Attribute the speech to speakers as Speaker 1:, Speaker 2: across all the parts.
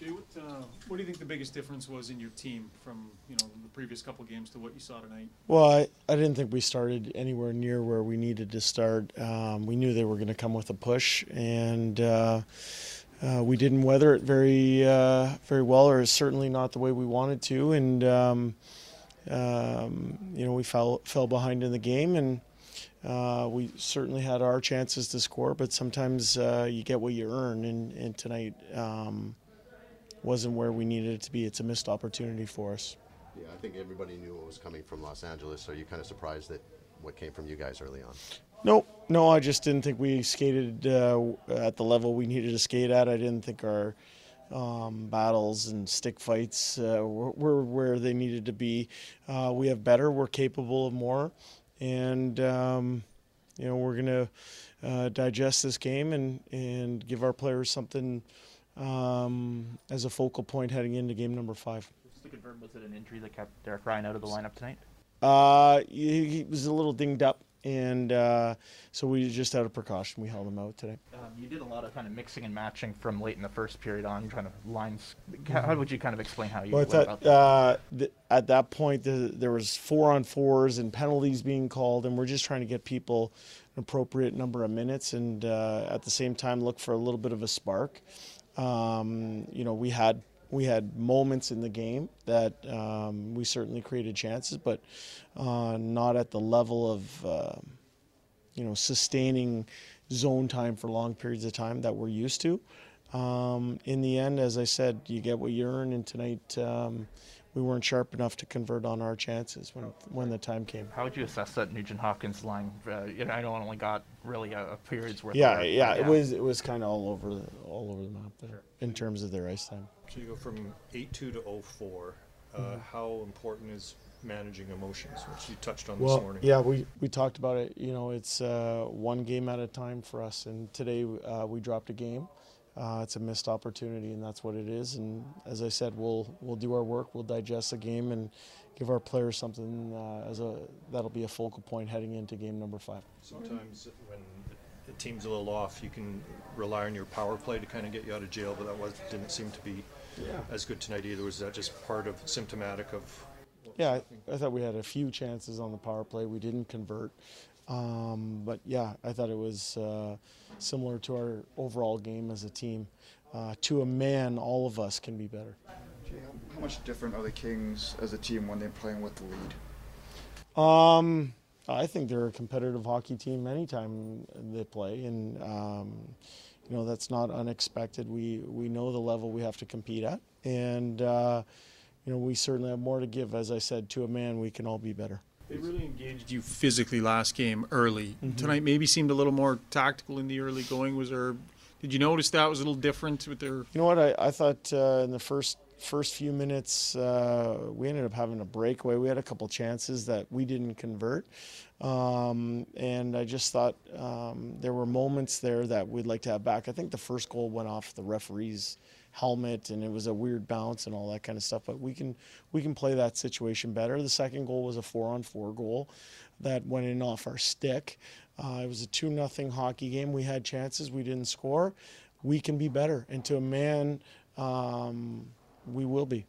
Speaker 1: Jay, what, uh, what do you think the biggest difference was in your team from you know the previous couple games to what you saw tonight?
Speaker 2: Well, I, I didn't think we started anywhere near where we needed to start. Um, we knew they were going to come with a push, and uh, uh, we didn't weather it very uh, very well, or certainly not the way we wanted to. And um, um, you know, we fell fell behind in the game, and uh, we certainly had our chances to score. But sometimes uh, you get what you earn, and, and tonight um, wasn't where we needed it to be. It's a missed opportunity for us.
Speaker 3: Yeah, I think everybody knew what was coming from Los Angeles. So you kind of surprised that what came from you guys early on?
Speaker 2: No, no, I just didn't think we skated uh, at the level we needed to skate at. I didn't think our um, battles and stick fights uh, were, were, where they needed to be. Uh, we have better. We're capable of more, and um, you know we're gonna uh, digest this game and and give our players something um, as a focal point heading into game number five.
Speaker 4: Just to confirm, was it an injury that kept Derek Ryan out of the lineup tonight?
Speaker 2: Uh, he, he was a little dinged up, and uh, so we just out of precaution we held him out today.
Speaker 4: Um, you did a lot of kind of mixing and matching from late in the first period on, trying to lines. How would you kind of explain how you?
Speaker 2: Well, I
Speaker 4: went about
Speaker 2: thought
Speaker 4: that?
Speaker 2: uh, th- at that point the, there was four on fours and penalties being called, and we're just trying to get people an appropriate number of minutes, and uh, at the same time look for a little bit of a spark. Um, you know, we had we had moments in the game that um, we certainly created chances, but uh, not at the level of uh, you know sustaining zone time for long periods of time that we're used to. Um, in the end, as I said, you get what you earn, and tonight um, we weren't sharp enough to convert on our chances when when the time came.
Speaker 4: How would you assess that Nugent Hopkins line? Uh, you know, I know it only got really a, a period's worth.
Speaker 2: Yeah,
Speaker 4: of
Speaker 2: yeah, it was it was kind of all over the, all over the map there in terms of their ice time.
Speaker 1: So you go from eight two to 4 uh, How important is managing emotions, which you touched on this
Speaker 2: Well,
Speaker 1: morning?
Speaker 2: yeah, we, we talked about it. You know, it's uh, one game at a time for us, and today uh, we dropped a game. Uh, it's a missed opportunity, and that's what it is. And as I said, we'll we'll do our work. We'll digest the game and give our players something uh, as a that'll be a focal point heading into game number five.
Speaker 1: Sometimes when the team's a little off, you can rely on your power play to kind of get you out of jail, but that was didn't seem to be as good tonight either. Was that just part of symptomatic of?
Speaker 2: Yeah. I, I thought we had a few chances on the power play. We didn't convert. Um, but yeah, I thought it was uh, similar to our overall game as a team. Uh, to a man, all of us can be better.
Speaker 5: Jay, how, much different are the Kings as a team when they're playing with the lead?
Speaker 2: Um, I think they're a competitive hockey team anytime they play, and um, you know that's not unexpected. We we know the level we have to compete at, and uh, you know we certainly have more to give. As I said, to a man, we can all be better.
Speaker 1: They really engaged you physically last game early. Tonight maybe seemed a little more tactical in the early going. Was there? Did you notice that was a little different with their?
Speaker 2: You know what? I, I thought uh, in the first first few minutes uh, we ended up having a breakaway. We had a couple chances that we didn't convert, um, and I just thought um, there were moments there that we'd like to have back. I think the first goal went off the referee's helmet and it was a weird bounce and all that kind of stuff. But we can we can play that situation better. The second goal was a four on four goal that went in off our stick. Uh, it was a two nothing hockey game. We had chances, we didn't score. We can be better, and to a man, um, we will be.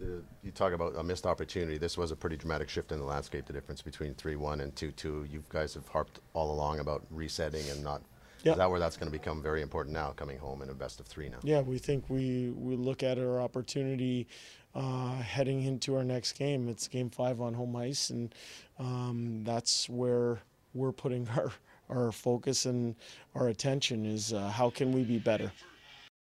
Speaker 3: Uh, you talk about a missed opportunity. This was a pretty dramatic shift in the landscape. The difference between three-one and two-two. You guys have harped all along about resetting and not.
Speaker 2: Yeah.
Speaker 3: Is that where that's going to become very important now, coming home in a best of three now?
Speaker 2: Yeah, we think we, we look at our opportunity uh, heading into our next game. It's game five on home ice, and um, that's where we're putting our, our focus and our attention is uh, how can we be better.